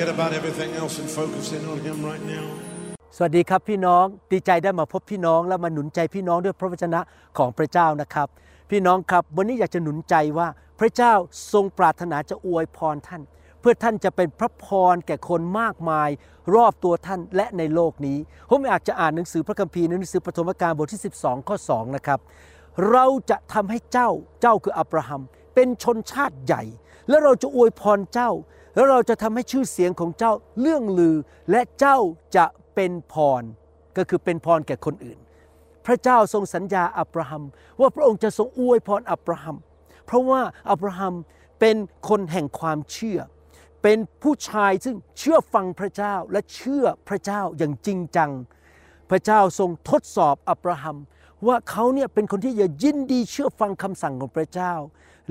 forget about everything else and focus in on Him right now. สวัสดีครับพี่น้องดีใจได้มาพบพี่น้องและมาหนุนใจพี่น้องด้วยพระวจนะของพระเจ้านะครับ พี่น้องครับวันนี้อยากจะหนุนใจว่าพระเจ้าทรงปรารถนาจะอวยพรท่าน เพื่อท่านจะเป็นพระพรแก่คนมากมาย รอบตัวท่านและในโลกนี้ผมอยากจะอ่านหนังสือพระคัมภีร์ในหนังสือปฐมกาลบทที่ 12 ข้อ 2 นะครับ เราจะทำให้เจ้าเจ้าคืออับราฮัม เป็นชนชาติใหญ่ และเราจะอวยพรเจ้า แล้วเราจะทำให้ชื่อเสียงของเจ้าเลื่องลือ และเจ้าจะเป็นพร ก็คือเป็นพรแก่คนอื่น พระเจ้าทรงสัญญาอับราฮัม ว่าพระองค์จะทรงอวยพรอับราฮัม เพราะว่าอับราฮัมเป็นคนแห่งความเชื่อ เป็นผู้ชายซึ่งเชื่อฟังพระเจ้าและเชื่อพระเจ้าอย่างจริงจัง พระเจ้าทรงทดสอบอับราฮัมว่าเขาเนี่ยเป็นคนที่จะยินดีเชื่อฟังคำสั่งของพระเจ้า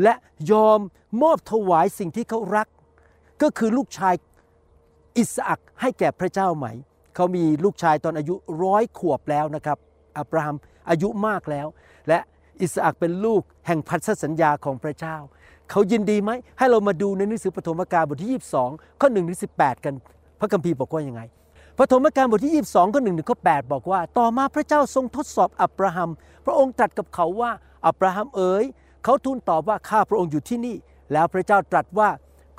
และยอมมอบถวายสิ่งที่เขารัก ก็คือลูกชายอิสอักให้แก่พระเจ้าไหม เขามีลูกชายตอนอายุร้อยขวบแล้วนะครับอับราฮัมอายุมากแล้ว และอิสอักเป็นลูกแห่งพันธสัญญาของพระเจ้า เขายินดีไหม ให้เรามาดูในหนังสือปฐมกาลบทที่ 22 ข้อ1ถึง18 กัน พระคัมภีร์บอกว่ายังไงปฐมกาลบทที่ 22 ข้อ1ถึงข้อ8บอกว่า ต่อมาพระเจ้าทรงทดสอบอับราฮัม พระองค์ตรัสกับเขาว่าอับราฮัมเอ๋ยเขาทูลตอบว่าข้าพระองค์อยู่ที่นี่ แล้วพระเจ้าตรัสว่า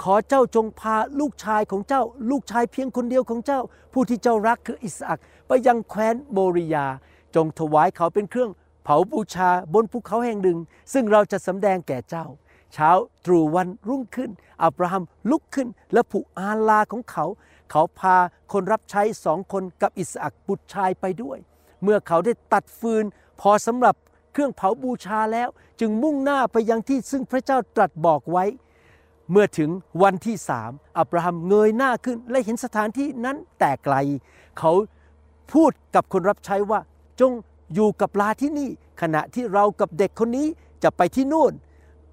ขอเจ้าจงพาลูกชายของเจ้า ลูกชายเพียงคนเดียวของเจ้า ผู้ที่เจ้ารักคืออิสอักไปยังแคว้นโมริยา จงถวายเขาเป็นเครื่องเผาบูชาบนภูเขาแห่งหนึ่ง ซึ่งเราจะสำแดงแก่เจ้า เช้าตรู่วันรุ่งขึ้น อับราฮัมลุกขึ้นและผูกอาลาของเขา เขาพาคนรับใช้สองคนกับอิสอักบุตรชายไปด้วย เมื่อเขาได้ตัดฟืน พอสำหรับเครื่องเผาบูชาแล้ว จึงมุ่งหน้าไปยังที่ซึ่งพระเจ้าตรัสบอกไว้ เมื่อถึงวันที่สามอับราฮัมเงยหน้าขึ้น และเห็นสถานที่นั้นแต่ไกล เขาพูดกับคนรับใช้ว่า จงอยู่กับลาที่นี่ ขณะที่เรากับเด็กคนนี้จะไปที่นู่น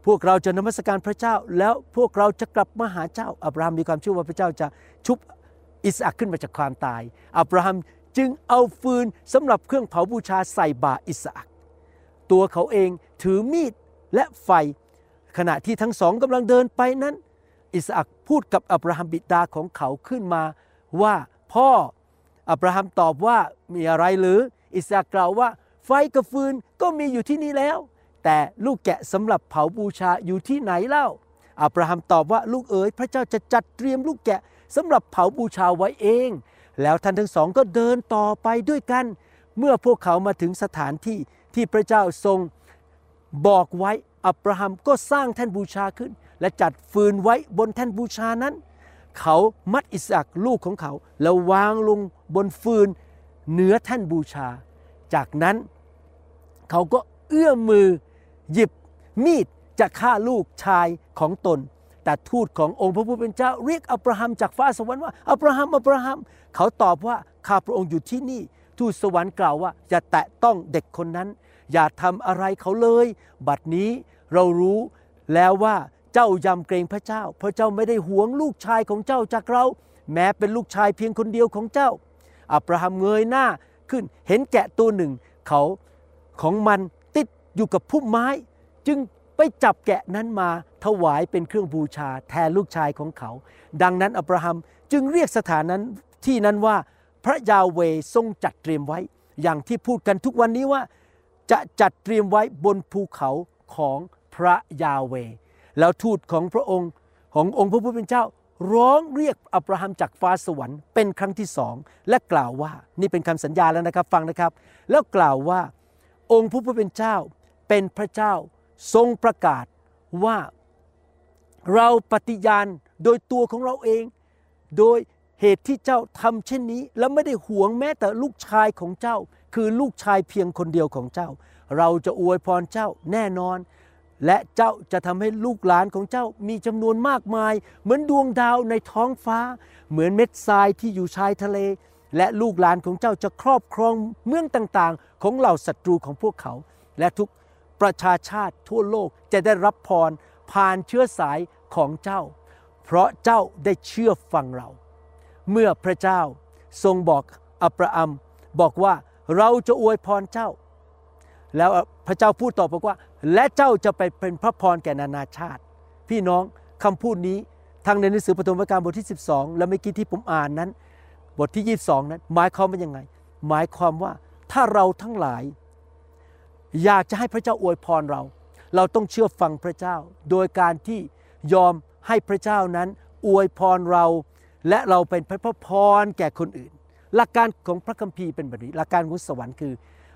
พวกเราจะนมัสการพระเจ้า แล้วพวกเราจะกลับมาหาเจ้า อับราฮัมมีความเชื่อว่าพระเจ้าจะชุบอิสอักขึ้นมาจากความตาย อับราฮัมจึงเอาฟืนสำหรับเครื่องเผาบูชาใส่บาอิสอักตัวเขาเองถือมีดและไฟ ขณะที่ทั้งสองกำลังเดินไปนั้น อิสอักพูดกับอับราฮัมบิดาของเขาขึ้นมาว่าพ่ออับราฮัมตอบว่ามีอะไรหรือ อิสอักกล่าวว่าไฟกับฟืนก็มีอยู่ที่นี่แล้ว แต่ลูกแกะสำหรับเผาบูชาอยู่ที่ไหนเล่าอับราฮัมตอบว่าลูกเอ๋ยพระเจ้าจะจัดเตรียมลูกแกะสำหรับเผาบูชาไว้เอง แล้วท่านทั้งสองก็เดินต่อไปด้วยกัน เมื่อพวกเขามาถึงสถานที่ที่พระเจ้าทรงบอกไว้ อับราฮัมก็สร้างแท่นบูชาขึ้น และจัดฟืนไว้บนแท่นบูชานั้น เขามัดอิสอักลูกของเขาแล้ววางลงบนฟืนเหนือแท่นบูชา จากนั้นเขาก็เอื้อมมือหยิบมีดจะฆ่าลูกชายของตน แต่ทูตขององค์พระผู้เป็นเจ้าเรียกอับราฮัมจากฟ้าสวรรค์ว่าอับราฮัมอับราฮัม เขาตอบว่าข้าพระองค์อยู่ที่นี่ ทูตสวรรค์กล่าวว่าอย่าแตะต้องเด็กคนนั้น อย่าทำอะไรเขาเลย บัดนี้ เรารู้แล้วว่าเจ้ายำเกรงพระเจ้าเพราะเจ้าไม่ได้หวงลูกชายของเจ้าจากเรา แม้เป็นลูกชายเพียงคนเดียวของเจ้า อับราฮัมเงยหน้าขึ้นเห็นแกะตัวหนึ่ง เขาของมันติดอยู่กับพุ่มไม้ จึงไปจับแกะนั้นมาถวายเป็นเครื่องบูชาแทนลูกชายของเขา ดังนั้นอับราฮัมจึงเรียกสถานนั้นที่นั้นว่าพระยาเวทรงจัดเตรียมไว้ อย่างที่พูดกันทุกวันนี้ว่า จะจัดเตรียมไว้บนภูเขาของ พระยาเว แล้วทูตของพระองค์ขององค์พระผู้เป็นเจ้า ร้องเรียกอับราฮัมจากฟ้าสวรรค์เป็นครั้งที่สองและกล่าวว่านี่เป็นคำสัญญาแล้วนะครับฟังนะครับ แล้วกล่าวว่าองค์พระผู้เป็นเจ้าเป็นพระเจ้าทรงประกาศว่าเราปฏิญาณโดยตัวของเราเอง โดยเหตุที่เจ้าทำเช่นนี้ และไม่ได้หวงแม้แต่ลูกชายของเจ้า คือลูกชายเพียงคนเดียวของเจ้า เราจะอวยพรเจ้าแน่นอน และเจ้าจะทำให้ลูกหลานของเจ้ามีจำนวนมากมาย เหมือนดวงดาวในท้องฟ้า เหมือนเม็ดทรายที่อยู่ชายทะเล และลูกหลานของเจ้าจะครอบครองเมืองต่างๆ ของเหล่าศัตรูของพวกเขา และทุกประชาชาติทั่วโลกจะได้รับพรผ่านเชื้อสายของเจ้า เพราะเจ้าได้เชื่อฟังเรา เมื่อพระเจ้าทรงบอกอับราฮัมบอกว่าเราจะอวยพรเจ้า แล้วพระเจ้าพูดต่อบอกว่า และเจ้าจะไปเป็นพระพรแก่นานาชาติ พี่น้องคำพูดนี้ทั้งในหนังสือปฐมกาลบทที่ 12 และเมื่อกี้ที่ผมอ่านนั้น บทที่ 22 นั้น หมายความว่ายังไง หมายความว่าถ้าเราทั้งหลาย อยากจะให้พระเจ้าอวยพรเรา เราต้องเชื่อฟังพระเจ้า โดยการที่ยอมให้พระเจ้านั้น อวยพรเรา และเราเป็นพระพรแก่คนอื่น หลักการของพระคัมภีร์เป็นแบบนี้หลักการของสวรรค์คือ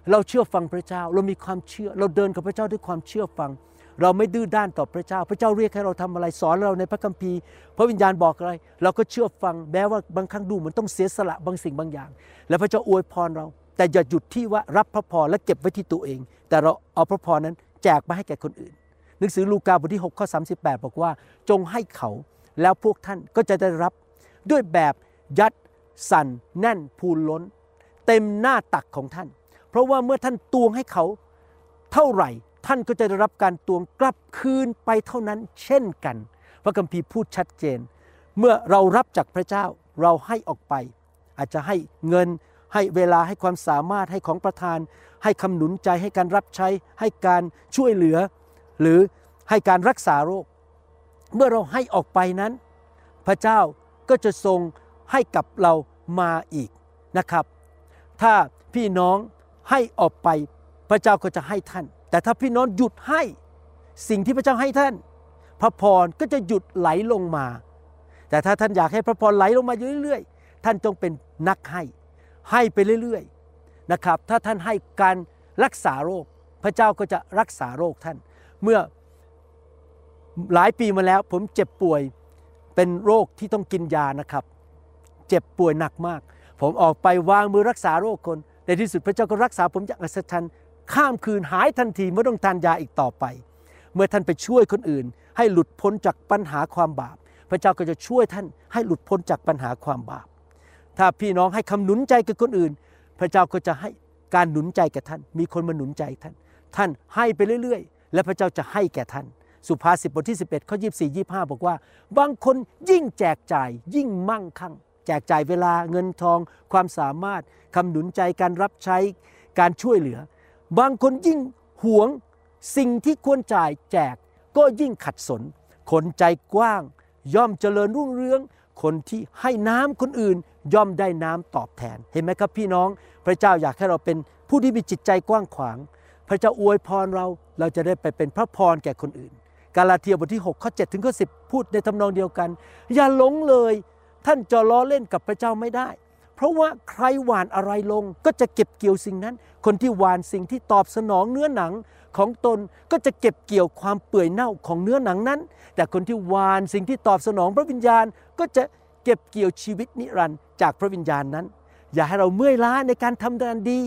เราเชื่อฟังพระเจ้า เรามีความเชื่อ เราเดินกับพระเจ้าด้วยความเชื่อฟัง เราไม่ดื้อด้านต่อพระเจ้า พระเจ้าเรียกให้เราทำอะไรสอนเราในพระคัมภีร์ พระวิญญาณบอกอะไร เราก็เชื่อฟังแม้ว่าบางครั้งดูเหมือนต้องเสียสละบางสิ่งบางอย่าง แล้วพระเจ้าอวยพรเรา แต่อย่าหยุดที่ว่ารับพระพรและเก็บไว้ที่ตัวเอง แต่เราเอาพระพรนั้นแจกมาให้แก่คนอื่น หนังสือลูกาบทที่6ข้อ38 บอกว่า จงให้เขา แล้วพวกท่านก็จะได้รับด้วยแบบยัดสั่นแน่นพูนล้น เต็มหน้าตักของท่าน เพราะว่าเมื่อท่านตวงให้เขาเท่าไหร่ ท่านก็จะได้รับการตวงกลับคืนไปเท่านั้นเช่นกัน พระคัมภีร์พูดชัดเจน เมื่อเรารับจากพระเจ้าเราให้ออกไป อาจจะให้เงินให้เวลาให้ความสามารถให้ของประทาน ให้คำหนุนใจให้การรับใช้ ให้การช่วยเหลือ หรือให้การรักษาโรค เมื่อเราให้ออกไปนั้น พระเจ้าก็จะทรงให้กับเรามาอีกนะครับ ถ้าพี่น้อง ให้ออกไปพระเจ้าก็จะให้ท่าน แต่ถ้าพี่น้องหยุดให้สิ่งที่พระเจ้าให้ท่าน พระพรก็จะหยุดไหลลงมา แต่ถ้าท่านอยากให้พระพรไหลลงมาเรื่อยๆ ท่านจงเป็นนักให้ ให้ไปเรื่อยๆนะครับ ถ้าท่านให้การรักษาโรค พระเจ้าก็จะรักษาโรคท่าน เมื่อหลายปีมาแล้วผมเจ็บป่วยเป็นโรคที่ต้องกินยานะครับ เจ็บป่วยหนักมาก ผมออกไปวางมือรักษาโรคคน ในที่สุดพระเจ้าก็รักษาผมอย่างอัศจรรย์ข้ามคืนหายทันทีไม่ต้องทานยาอีกต่อไป เมื่อท่านไปช่วยคนอื่น ให้หลุดพ้นจากปัญหาความบาป พระเจ้าก็จะช่วยท่านให้หลุดพ้นจากปัญหาความบาป ถ้าพี่น้องให้คำหนุนใจกับคนอื่น พระเจ้าก็จะให้การหนุนใจแก่ท่าน มีคนมาหนุนใจท่าน ท่านให้ไปเรื่อยๆ และพระเจ้าจะให้แก่ท่าน สุภาษิตบทที่ 11ข้อ24 25 บอกว่า บางคนยิ่งแจกจ่ายยิ่งมั่งคั่ง แจกจ่ายเวลาเงินทอง ความสามารถคำหนุนใจการรับใช้การช่วยเหลือ บางคนยิ่งหวงสิ่งที่ควรจ่ายแจกก็ยิ่งขัดสน คนใจกว้างย่อมเจริญรุ่งเรือง คนที่ให้น้ำคนอื่นย่อมได้น้ำตอบแทน เห็นไหมครับพี่น้อง พระเจ้าอยากให้เราเป็นผู้ที่มีจิตใจกว้างขวาง พระเจ้าอวยพรเราเราจะได้ไปเป็นพระพรแก่คนอื่น กาลาเทียบทที่ 6 ข้อ 7 ถึงข้อ 10 พูดในทำนองเดียวกัน อย่าหลงเลย ท่านจะล้อเล่นกับพระเจ้าไม่ได้ เพราะว่าใครหวานอะไรลงก็จะเก็บเกี่ยวสิ่งนั้น คนที่หวานสิ่งที่ตอบสนองเนื้อหนังของตนก็จะเก็บเกี่ยวความเปื่อยเน่าของเนื้อหนังนั้น แต่คนที่หวานสิ่งที่ตอบสนองพระวิญญาณก็จะเก็บเกี่ยวชีวิตนิรันดร์จากพระวิญญาณนั้น อย่าให้เราเมื่อยล้าในการทำงานดี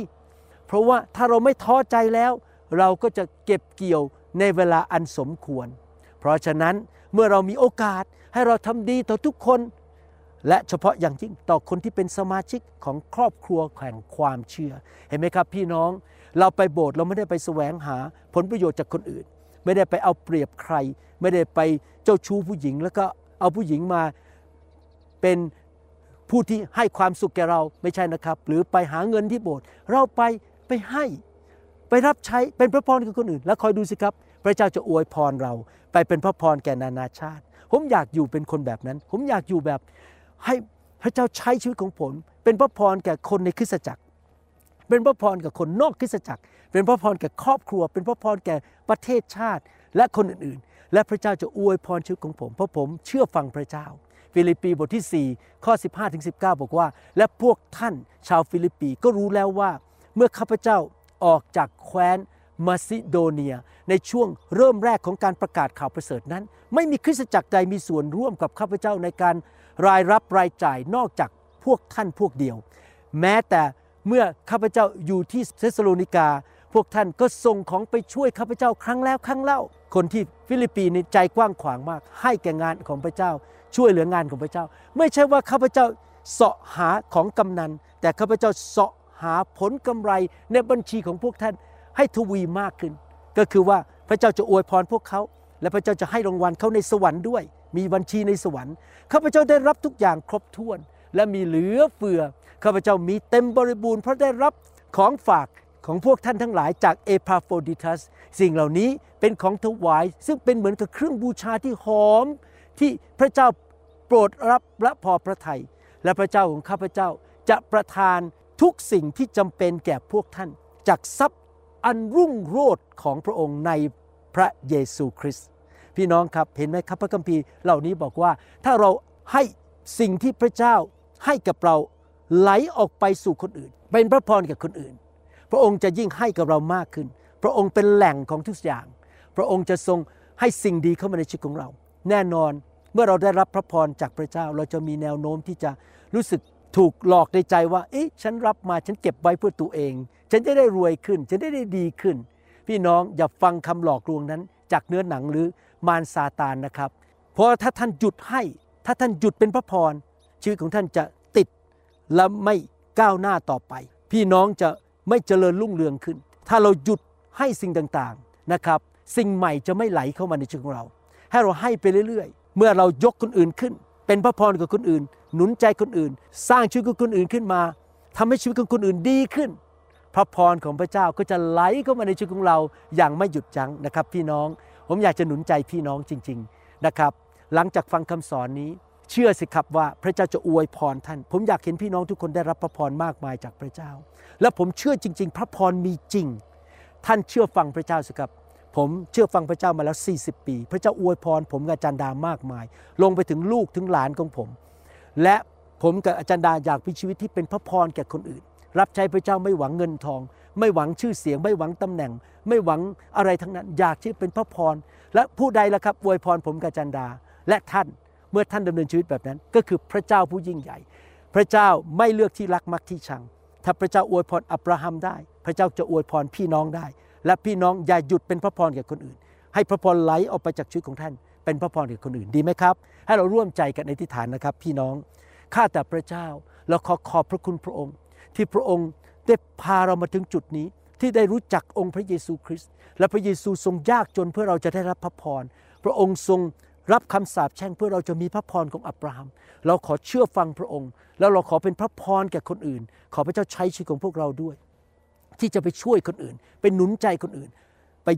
เพราะว่าถ้าเราไม่ท้อใจแล้ว เราก็จะเก็บเกี่ยวในเวลาอันสมควร เพราะฉะนั้นเมื่อเรามีโอกาสให้เราทำดีต่อทุกคน และเฉพาะอย่างยิ่งต่อคนที่เป็นสมาชิกของครอบครัวแห่งความเชื่อ เห็นไหมครับพี่น้องเราไปโบสถ์เราไม่ได้ไปแสวงหาผลประโยชน์จากคนอื่น ไม่ได้ไปเอาเปรียบใคร ไม่ได้ไปเจ้าชู้ผู้หญิง แล้วก็เอาผู้หญิงมาเป็นผู้ที่ให้ความสุขแก่เราไม่ใช่นะครับ หรือไปหาเงินที่โบสถ์เราไปไปให้ไปรับใช้เป็นพระพรกับคนอื่น แล้วคอยดูสิครับ พระเจ้าจะอวยพรเรา ไปเป็นพระพรแก่นานาชาติ ผมอยากอยู่เป็นคนแบบนั้น ผมอยากอยู่แบบ ให้พระเจ้าใช้ชีวิตของผม เป็นพระพรแก่คนในคริสตจักร เป็นพระพรกับคนนอกคริสตจักร เป็นพระพรแก่ครอบครัว เป็นพระพรแก่ประเทศชาติและคนอื่นๆ และพระเจ้าจะอวยพรชีวิตของผม เพราะผมเชื่อฟังพระเจ้า ฟิลิปปีบทที่ 4 ข้อ 15ถึง19 บอกว่า และพวกท่านชาวฟิลิปปีก็รู้แล้วว่า เมื่อข้าพเจ้าออกจากแคว้นมาซิโดเนีย ในช่วงเริ่มแรกของการประกาศข่าวประเสริฐนั้น ไม่มีคริสตจักรใดมีส่วนร่วมกับข้าพเจ้าในการ รายรับรายจ่ายนอกจากพวกท่านพวกเดียว แม้แต่เมื่อข้าพเจ้าอยู่ที่เทสโลนิกา พวกท่านก็ส่งของไปช่วยข้าพเจ้าครั้งแล้วครั้งเล่า คนที่ฟิลิปปีใจกว้างขวางมาก ให้แก่งานของพระเจ้า ช่วยเหลืองานของพระเจ้า ไม่ใช่ว่าข้าพเจ้าเสาะหาของกำนัน แต่ข้าพเจ้าเสาะหาผลกำไรในบัญชีของพวกท่านให้ทวีมากขึ้น ก็คือว่าพระเจ้าจะอวยพรพวกเขา และพระเจ้าจะให้รางวัลเขาในสวรรค์ด้วย มีบัญชีในสวรรค์ข้าพเจ้าได้รับทุกอย่างครบถ้วน และมีเหลือเฟือข้าพเจ้ามีเต็มบริบูรณ์เพราะได้รับของฝากของพวกท่านทั้งหลายจากเอพาโฟดิทัส สิ่งเหล่านี้เป็นของถวาย ซึ่งเป็นเหมือนกับเครื่องบูชาที่หอม ที่พระเจ้าโปรดรับและพอพระทยัยและพระเจ้าของข้าพเจ้าจะประทานทุกสิ่งที่จำเป็นแก่พวกท่าน จากทรัพย์อันรุ่งโรจน์ของพระองค์ในพระเยซูคริสต์ พี่น้องครับเห็นไหมครับพระคัมภีร์เหล่านี้บอกว่า ถ้าเราให้สิ่งที่พระเจ้าให้กับเราไหลออกไปสู่คนอื่น เป็นพระพรกับคนอื่น พระองค์จะยิ่งให้กับเรามากขึ้น พระองค์เป็นแหล่งของทุกอย่าง พระองค์จะทรงให้สิ่งดีเข้ามาในชีวิตของเรา แน่นอนเมื่อเราได้รับพระพรจากพระเจ้า เราจะมีแนวโน้มที่จะรู้สึกถูกหลอกในใจว่า เอ๊ะ ฉันรับมาฉันเก็บไว้เพื่อตัวเอง ฉันจะได้รวยขึ้น ฉันได้ได้ดีขึ้น พี่น้องอย่าฟังคำหลอกลวงนั้น จากเนื้อหนังหรือ มารซาตานนะครับ เพราะถ้าท่านหยุดให้ ถ้าท่านหยุดเป็นพระพร ชีวิตของท่านจะติดและไม่ก้าวหน้าต่อไป พี่น้องจะไม่เจริญรุ่งเรืองขึ้น ถ้าเราหยุดให้สิ่งต่างๆนะครับ สิ่งใหม่จะไม่ไหลเข้ามาในชีวิตของเรา ให้เราให้ไปเรื่อยๆ เมื่อเรายกคนอื่นขึ้น เป็นพระพรกับคนอื่น หนุนใจคนอื่น สร้างชีวิตของคนอื่นขึ้นมาทำให้ชีวิตของคนอื่นดีขึ้น พระพรของพระเจ้าก็จะไหลเข้ามาในชีวิตของเราอย่างไม่หยุดยั้งนะครับ พี่น้อง ผมอยากจะหนุนใจพี่น้องจริง ๆนะครับ หลังจากฟังคำสอนนี้ เชื่อสิครับว่าพระเจ้าจะอวยพรท่าน ผมอยากเห็นพี่น้องทุกคนได้รับพระพรมากมายจากพระเจ้า และผมเชื่อจริง ๆ พระพรมีจริง ท่านเชื่อฟังพระเจ้าสิครับผมเชื่อฟังพระเจ้ามาแล้ว 40 ปี พระเจ้าอวยพร ผมกับอาจารย์ดามากมาย ลงไปถึงลูกถึงหลานของผม และผมกับอาจารย์ดาอยากมีชีวิตที่เป็นพระพรแก่คนอื่น รับใช้พระเจ้าไม่หวังเงินทอง ไม่หวังชื่อเสียง ไม่หวังตำแหน่ง ไม่หวังอะไรทั้งนั้น อยากที่เป็นพระพร และผู้ใดล่ะครับอวยพรผมกาจารย์ดา และท่านเมื่อท่านดำเนินชีวิตแบบนั้น ก็คือพระเจ้าผู้ยิ่งใหญ่ พระเจ้าไม่เลือกที่รักมักที่ชัง ถ้าพระเจ้าอวยพรอับราฮัมได้ พระเจ้าจะอวยพรพี่น้องได้ และพี่น้องอย่าหยุดเป็นพระพรแก่คนอื่น ให้พระพรไหลออกไปจากชีวิตของท่าน เป็นพระพรแก่คนอื่นดีไหมครับ ให้เราร่วมใจกันในทิฏฐานนะครับ พี่น้องข้าแต่พระเจ้าเราขอขอบพระคุณพระองค์ ที่พระองค์ได้พาเรามาถึงจุดนี้ ที่ได้รู้จักองค์พระเยซูคริสต์และพระเยซูทรงยากจนเพื่อเราจะได้รับพระพรพระองค์ทรงรับคำสาปแช่งเพื่อเราจะมีพระพรของอับราฮัม เราขอเชื่อฟังพระองค์ แล้วเราขอเป็นพระพรแก่คนอื่น ขอพระเจ้าใช้ชีวิตของพวกเราด้วย ที่จะไปช่วยคนอื่น เป็นหนุนใจคนอื่น ไป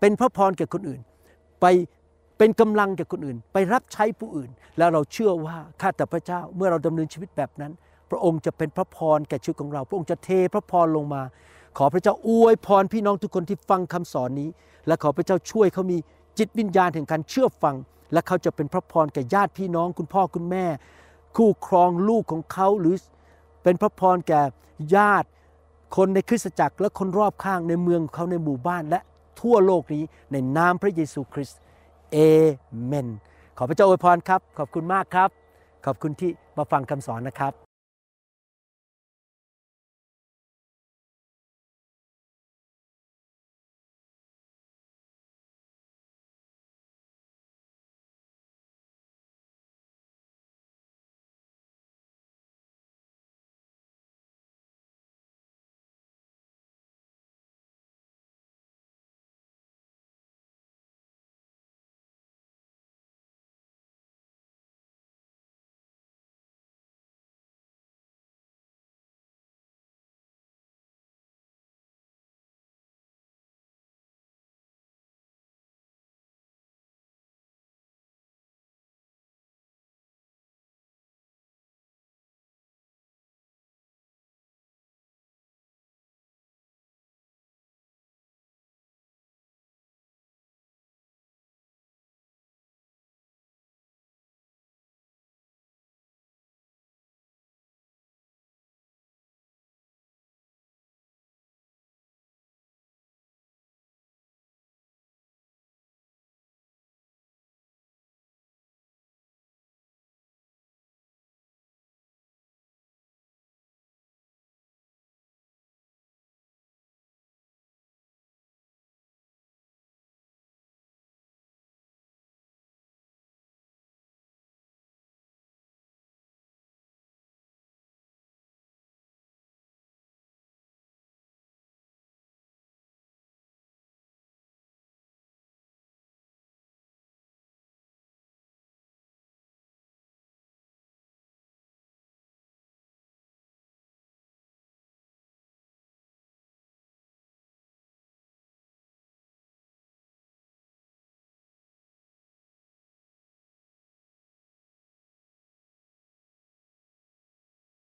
เป็นพระพรแก่คนอื่น ไปเป็นกำลังแก่คนอื่น ไปรับใช้ผู้อื่น แล้วเราเชื่อว่าข้าแต่พระเจ้าเมื่อเราดำเนินชีวิตแบบนั้น พระองค์จะเป็นพระพรแก่ชีวิตของเรา พระองค์จะเทพระพรลงมา ขอพระเจ้าอวยพรพี่น้องทุกคนที่ฟังคำสอนนี้ และขอพระเจ้าช่วยเขามีจิตวิญญาณแห่งการเชื่อฟัง และเขาจะเป็นพระพรแก่ญาติพี่น้องคุณพ่อคุณแม่ คู่ครองลูกของเขาหรือเป็นพระพรแก่ญาติ คนในคริสตจักรและคนรอบข้างในเมืองเขาในหมู่บ้านและทั่วโลกนี้ในนามพระเยซูคริสต์เอเมน ขอพระเจ้าอวยพรครับ ขอบคุณมากครับ ขอบคุณที่มาฟังคำสอนนะครับ